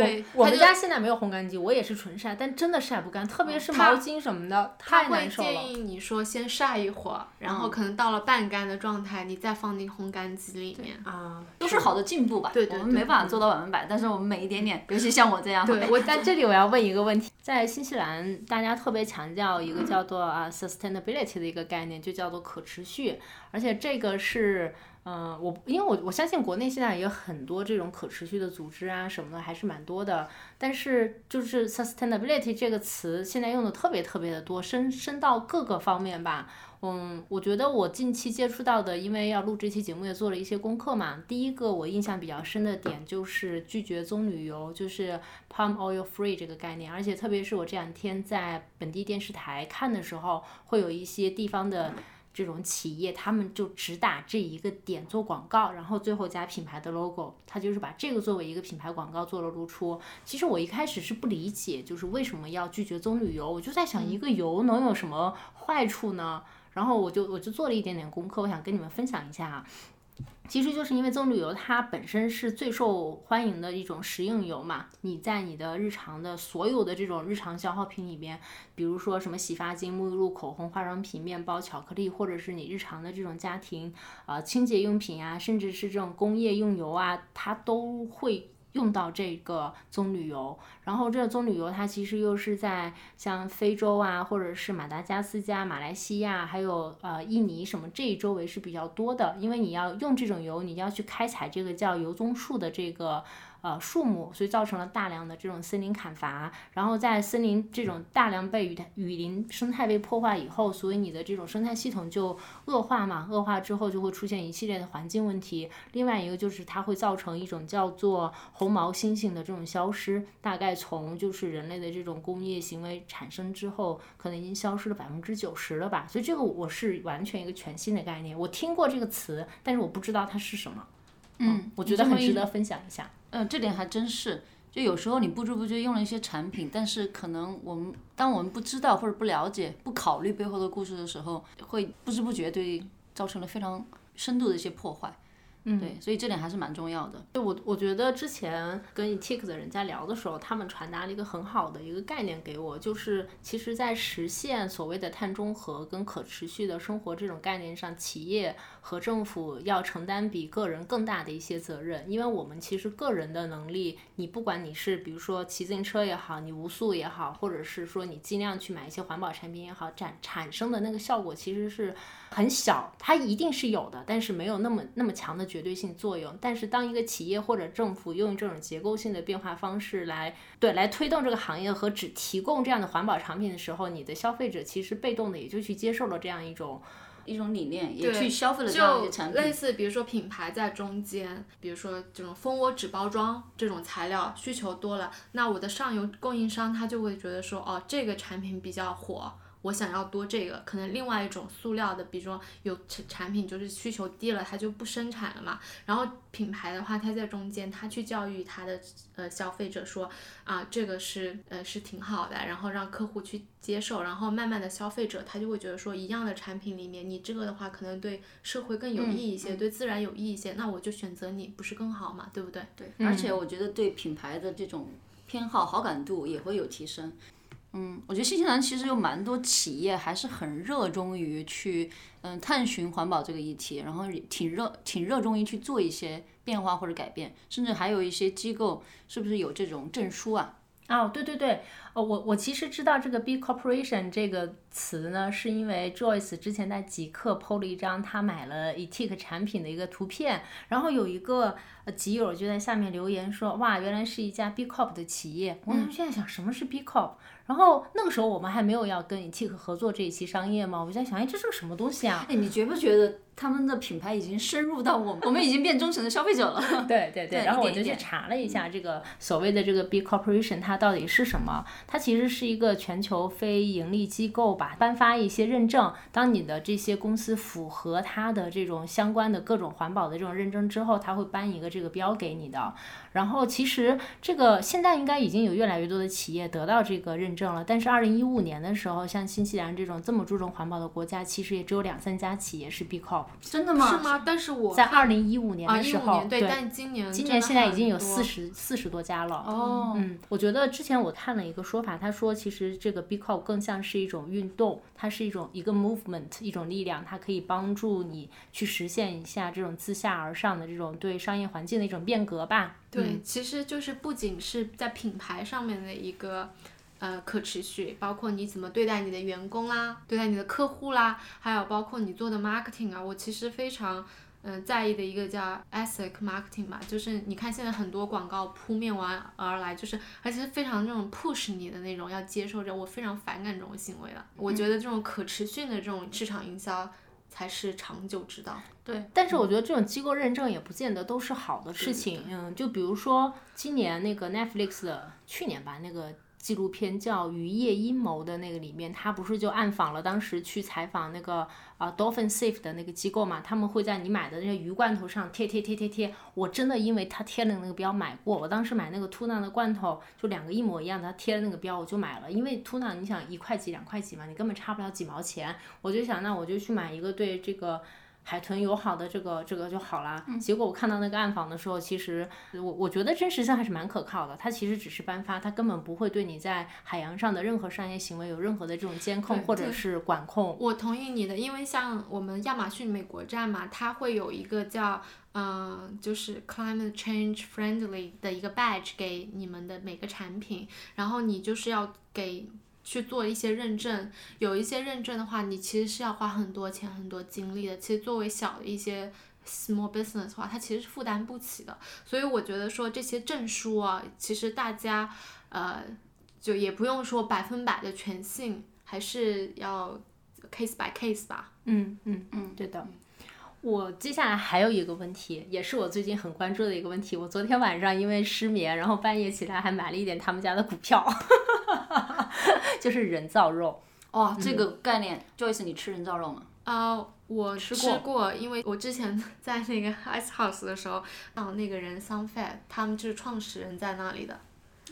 对，我们他家现在没有烘干机，我也是纯晒，但真的晒不干，特别是毛巾什么的，太难受了。建议你说先晒一会儿，然后可能到了半干的状态，你再放进烘干机里面。啊，都是好的进步吧。对对对我们没办法做到百分百，但是我们每一点点，尤其像我这样，对我在这里我要问一个问题，在新西兰，大家特别强调一个叫做啊 sustainability 的一个概念，就叫做可持续，而且这个是。嗯，我因为我我相信国内现在也有很多这种可持续的组织啊什么的，还是蛮多的。但是就是 sustainability 这个词现在用的特别特别的多，深深到各个方面吧。嗯，我觉得我近期接触到的，因为要录这期节目也做了一些功课嘛。第一个我印象比较深的点就是拒绝棕榈油，就是 palm oil free 这个概念。而且特别是我这两天在本地电视台看的时候，会有一些地方的。这种企业，他们就只打这一个点做广告，然后最后加品牌的 logo，他就是把这个作为一个品牌广告做了露出。其实我一开始是不理解，就是为什么要拒绝棕榈油，我就在想，一个油能有什么坏处呢？然后我就我就做了一点点功课，我想跟你们分享一下啊。其实就是因为棕榈油它本身是最受欢迎的一种食用油嘛，你在你的日常的所有的这种日常消耗品里边，比如说什么洗发精、沐浴露、口红、化妆品、面包、巧克力，或者是你日常的这种家庭呃清洁用品啊，甚至是这种工业用油啊，它都会。用到这个棕榈油，然后这个棕榈油它其实又是在像非洲啊，或者是马达加斯加、马来西亚，还有呃印尼什么这一周围是比较多的，因为你要用这种油，你要去开采这个叫油棕树的这个。呃，树木，所以造成了大量的这种森林砍伐，然后在森林这种大量被雨雨林生态被破坏以后，所以你的这种生态系统就恶化嘛，恶化之后就会出现一系列的环境问题。另外一个就是它会造成一种叫做红毛猩猩的这种消失，大概从就是人类的这种工业行为产生之后，可能已经消失了百分之九十了吧。所以这个我是完全一个全新的概念，我听过这个词，但是我不知道它是什么。嗯，我觉得很值得分享一下。嗯，这点还真是。就有时候你不知不觉用了一些产品，但是可能我们当我们不知道或者不了解、不考虑背后的故事的时候，会不知不觉对造成了非常深度的一些破坏。嗯对，所以这点还是蛮重要的。对我，我觉得之前跟 etik 的人在聊的时候，他们传达了一个很好的一个概念给我，就是其实，在实现所谓的碳中和跟可持续的生活这种概念上，企业和政府要承担比个人更大的一些责任，因为我们其实个人的能力，你不管你是比如说骑自行车也好，你无塑也好，或者是说你尽量去买一些环保产品也好，产产生的那个效果其实是很小，它一定是有的，但是没有那么那么强的绝对性作用。但是当一个企业或者政府用这种结构性的变化方式来对来推动这个行业和只提供这样的环保产品的时候，你的消费者其实被动的也就去接受了这样一种。一种理念，也去消费了这样一就些产品。类似，比如说品牌在中间，比如说这种蜂窝纸包装这种材料需求多了，那我的上游供应商他就会觉得说，哦，这个产品比较火。我想要多这个，可能另外一种塑料的，比如说有产产品就是需求低了，它就不生产了嘛。然后品牌的话，它在中间，它去教育它的呃消费者说啊，这个是呃是挺好的，然后让客户去接受，然后慢慢的消费者他就会觉得说，一样的产品里面，你这个的话可能对社会更有益一些，对自然有益一些，那我就选择你，不是更好嘛，对不对？对，而且我觉得对品牌的这种偏好、好感度也会有提升。嗯，我觉得新西兰其实有蛮多企业还是很热衷于去嗯探寻环保这个议题，然后挺热挺热衷于去做一些变化或者改变，甚至还有一些机构是不是有这种证书啊？哦，对对对，哦，我我其实知道这个 B Corporation 这个词呢，是因为 Joyce 之前在极客 PO 了一张他买了 etik 产品的一个图片，然后有一个呃集友就在下面留言说，哇，原来是一家 B Corp 的企业。我现在想什么是 B Corp？然后那个时候我们还没有要跟 etik 合作这一期商业嘛，我就在想，哎，这是个什么东西啊？哎，你觉不觉得他们的品牌已经深入到我们，我们已经变忠诚的消费者了？对对对，对然后我就去查了一下这个所谓的这个 B Corporation，它到底是什么？它其实是一个全球非盈利机构吧，颁发一些认证。当你的这些公司符合它的这种相关的各种环保的这种认证之后，它会颁一个这个标给你的。然后其实这个现在应该已经有越来越多的企业得到这个认证了，但是二零一五年的时候，像新西兰这种这么注重环保的国家，其实也只有两三家企业是 B Corp。真的吗？是吗？但是我在看二零一五年啊，的时候，对，但今年今年现在已经有四十四十多家了。哦，嗯，我觉得之前我看了一个说法，他说其实这个 B Corp 更像是一种运动，它是一种一个 movement，一种力量，它可以帮助你去实现一下这种自下而上的这种对商业环境的一种变革吧。对，其实就是不仅是在品牌上面的一个呃可持续，包括你怎么对待你的员工啦，对待你的客户啦，还有包括你做的 marketing 啊，我其实非常。嗯，在意的一个叫 ethic marketing 吧，就是你看现在很多广告扑面完而来，就是而且是非常那种 push 你的那种，要接受着，我非常反感这种行为了。我觉得这种可持续的这种市场营销才是长久之道。对，但是我觉得这种机构认证也不见得都是好的事情。嗯，就比如说今年那个 Netflix 的去年吧，那个纪录片叫《渔业阴谋》的那个里面，他不是就暗访了当时去采访那个啊、Dolphin Safe 的那个机构嘛？他们会在你买的那些鱼罐头上贴贴贴贴贴。我真的因为他贴了那个标买过，我当时买那个 tuna 的罐头就两个一模一样的，他贴了那个标我就买了。因为 tuna 你想一块几两块几嘛，你根本差不了几毛钱，我就想那我就去买一个对这个。海豚友好的这个这个就好啦。结果我看到那个暗访的时候，其实我我觉得真实性还是蛮可靠的。它其实只是颁发，它根本不会对你在海洋上的任何商业行为有任何的这种监控或者是管控。我同意你的，因为像我们亚马逊美国站嘛，它会有一个叫嗯，就是 climate change friendly 的一个 badge 给你们的每个产品，然后你就是要给去做一些认证，有一些认证的话，你其实是要花很多钱、很多精力的。其实作为小的一些 small business 的话，它其实是负担不起的。所以我觉得说这些证书啊，其实大家呃就也不用说百分百的全信，还是要 case by case 吧。嗯嗯嗯，对的。我接下来还有一个问题，也是我最近很关注的一个问题。我昨天晚上因为失眠，然后半夜起来还买了一点他们家的股票，就是人造肉。哦，这个概念，Joyce，你吃人造肉吗？啊、我吃过过，因为我之前 在那个 Ice House 的时候，然后那个人 Sunfat，他们就是创始人在那里的。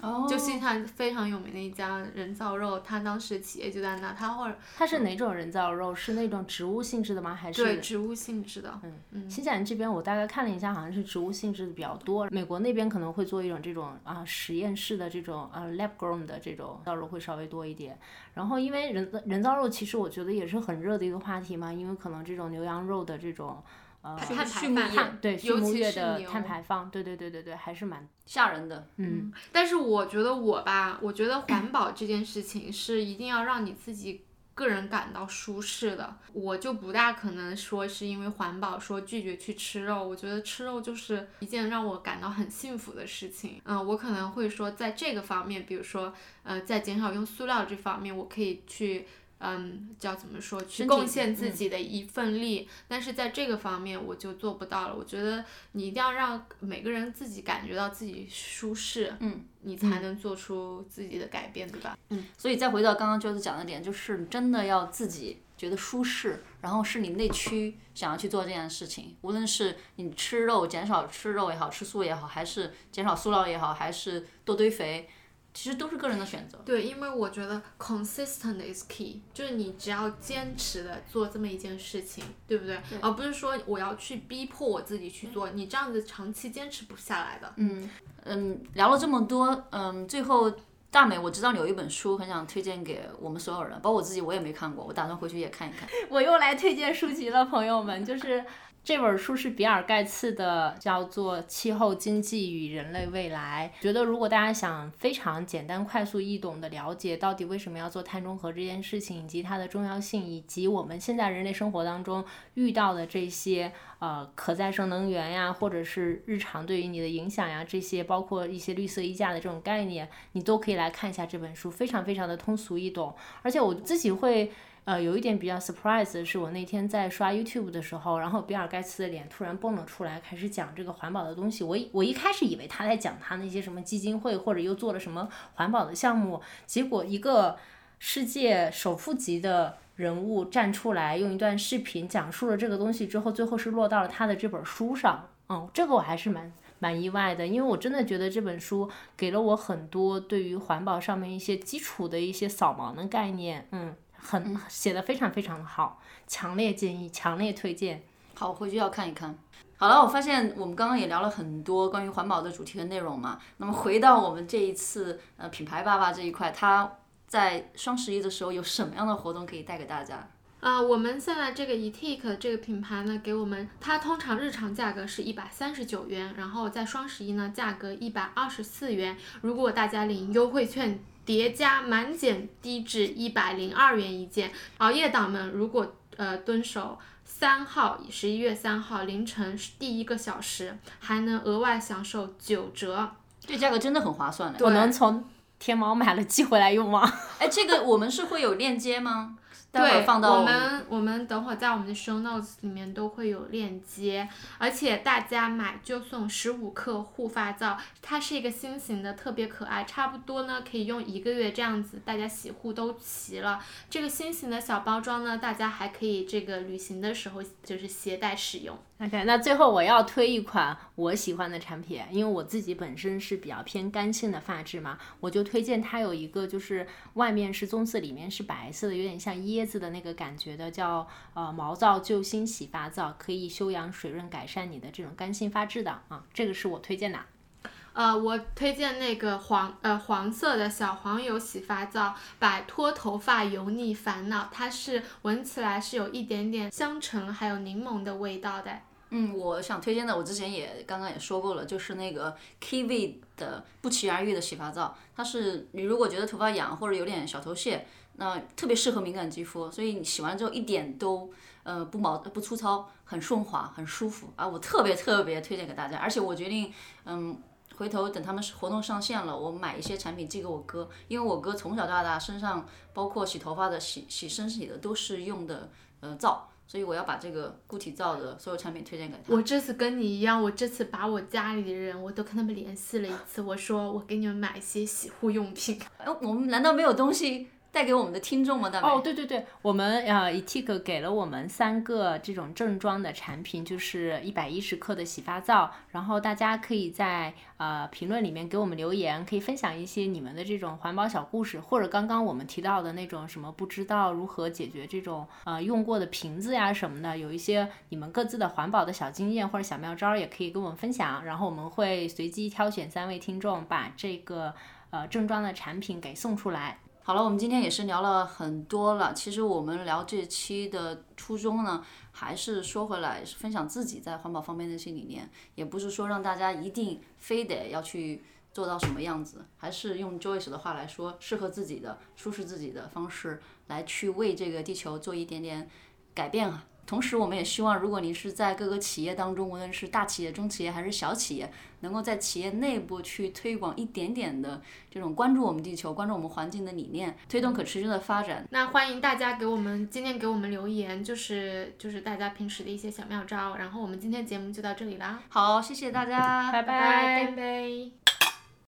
哦就新西兰非常有名的一家人造肉，它当时企业就在那，它或者它是哪种人造肉？是那种植物性质的吗？还是对植物性质的，嗯嗯，新西兰这边我大概看了一下，好像是植物性质的比较多。美国那边可能会做一种这种啊实验室的这种啊 lab grown 的这种造肉会稍微多一点。然后因为人人造肉其实我觉得也是很热的一个话题嘛，因为可能这种牛羊肉的这种呃碳排畜牧放对畜尤其牧业的是牛碳排放，对对对对对，还是蛮吓人的。嗯但是我觉得我吧，我觉得环保这件事情是一定要让你自己个人感到舒适的。我就不大可能说是因为环保说拒绝去吃肉，我觉得吃肉就是一件让我感到很幸福的事情。嗯，我可能会说在这个方面，比如说呃，在减少用塑料这方面，我可以去。嗯，叫怎么说？去贡献自嗯己的一份力，但是在这个方面我就做不到了。我觉得你一定要让每个人自己感觉到自己舒适，嗯，你才能做出自己的改变，对吧？嗯所以再回到刚刚就是讲的点，就是真的要自己觉得舒适，然后是你内驱想要去做这件事情，无论是你吃肉减少吃肉也好，吃素也好，还是减少塑料也好，还是多堆肥，其实都是个人的选择。对，因为我觉得 consistent is key，就是你只要坚持的做这么一件事情，对不对？而不是说我要去逼迫我自己去做，你这样子长期坚持不下来的。嗯嗯，聊了这么多，嗯，最后大美，我知道你有一本书很想推荐给我们所有人，包括我自己，我也没看过，我打算回去也看一看。我又来推荐书籍了，朋友们，就是这本书是比尔盖茨的，叫做《气候经济与人类未来》。觉得如果大家想非常简单、快速、易懂的了解到底为什么要做碳中和这件事情，以及它的重要性，以及我们现在人类生活当中遇到的这些呃可再生能源呀，或者是日常对于你的影响呀，这些包括一些绿色衣架的这种概念，你都可以来看一下这本书，非常非常的通俗易懂。而且我自己会。呃，有一点比较 surprise 的是，我那天在刷 YouTube 的时候，然后比尔盖茨的脸突然蹦了出来，开始讲这个环保的东西。我一我一开始以为他在讲他那些什么基金会，或者又做了什么环保的项目，结果一个世界首富级的人物站出来，用一段视频讲述了这个东西之后，最后是落到了他的这本书上。嗯，这个我还是蛮蛮意外的，因为我真的觉得这本书给了我很多对于环保上面一些基础的一些扫盲的概念。嗯。很写的非常非常的好，强烈建议，强烈推荐。好，我回去要看一看。好了，我发现我们刚刚也聊了很多关于环保的主题和内容嘛。那么回到我们这一次呃品牌爸爸这一块，它在双十一的时候有什么样的活动可以带给大家？呃，我们现在这个 etik 这个品牌呢，给我们它通常日常价格是一百三十九元，然后在双十一呢价格一百二十四元。如果大家领优惠券。叠加满减低至一百零二元一件，熬夜党们如果呃蹲守三号十一月三号凌晨第一个小时，还能额外享受九折。这价格真的很划算嘞！我能从天猫买了寄回来用吗？哎，这个我们是会有链接吗？待会儿对，放到我们我们等会儿在我们的 show notes 里面都会有链接，而且大家买就送十五克护发皂，它是一个新型的，特别可爱，差不多呢可以用一个月这样子，大家洗护都齐了。这个新型的小包装呢，大家还可以这个旅行的时候就是携带使用。OK，那最后我要推一款我喜欢的产品，因为我自己本身是比较偏干性的发质嘛，我就推荐它有一个就是外面是棕色，里面是白色的，有点像椰子的那个感觉的，叫呃毛躁救星洗发皂，可以修养水润，改善你的这种干性发质的啊，这个是我推荐的。呃，我推荐那个黄呃黄色的小黄油洗发皂，摆脱头发油腻烦恼。它是闻起来是有一点点香橙还有柠檬的味道的。嗯，我想推荐的，我之前也刚刚也说过了，就是那个 Kiwi 的不期而遇的洗发皂，它是你如果觉得头发痒或者有点小头屑，那特别适合敏感肌肤，所以你洗完之后一点都呃不毛不粗糙，很顺滑，很舒服啊，我特别特别推荐给大家，而且我决定嗯。回头等他们活动上线了，我买一些产品寄给我哥，因为我哥从小到大身上包括洗头发的、洗洗身体的都是用的呃皂，所以我要把这个固体皂的所有产品推荐给他。我这次跟你一样，我这次把我家里的人我都跟他们联系了一次，我说我给你们买一些洗护用品。哎，我们难道没有东西带给我们的听众吗？大美？哦，对对对，我们呃 etik 给了我们三个这种正装的产品，就是一百一十克的洗发皂，然后大家可以在呃评论里面给我们留言，可以分享一些你们的这种环保小故事，或者刚刚我们提到的那种什么不知道如何解决这种呃用过的瓶子呀什么的，有一些你们各自的环保的小经验或者小妙招，也可以跟我们分享，然后我们会随机挑选三位听众把这个呃正装的产品给送出来。好了，我们今天也是聊了很多了。其实我们聊这期的初衷呢，还是说回来分享自己在环保方面的一些理念，也不是说让大家一定非得要去做到什么样子，还是用 Joyce 的话来说，适合自己的、舒适自己的方式来去为这个地球做一点点改变啊。同时，我们也希望，如果您是在各个企业当中，无论是大企业、中企业还是小企业，能够在企业内部去推广一点点的这种关注我们地球、关注我们环境的理念，推动可持续的发展。那欢迎大家给我们今天给我们留言，就是就是大家平时的一些小妙招。然后我们今天节目就到这里啦，好，谢谢大家，拜拜拜。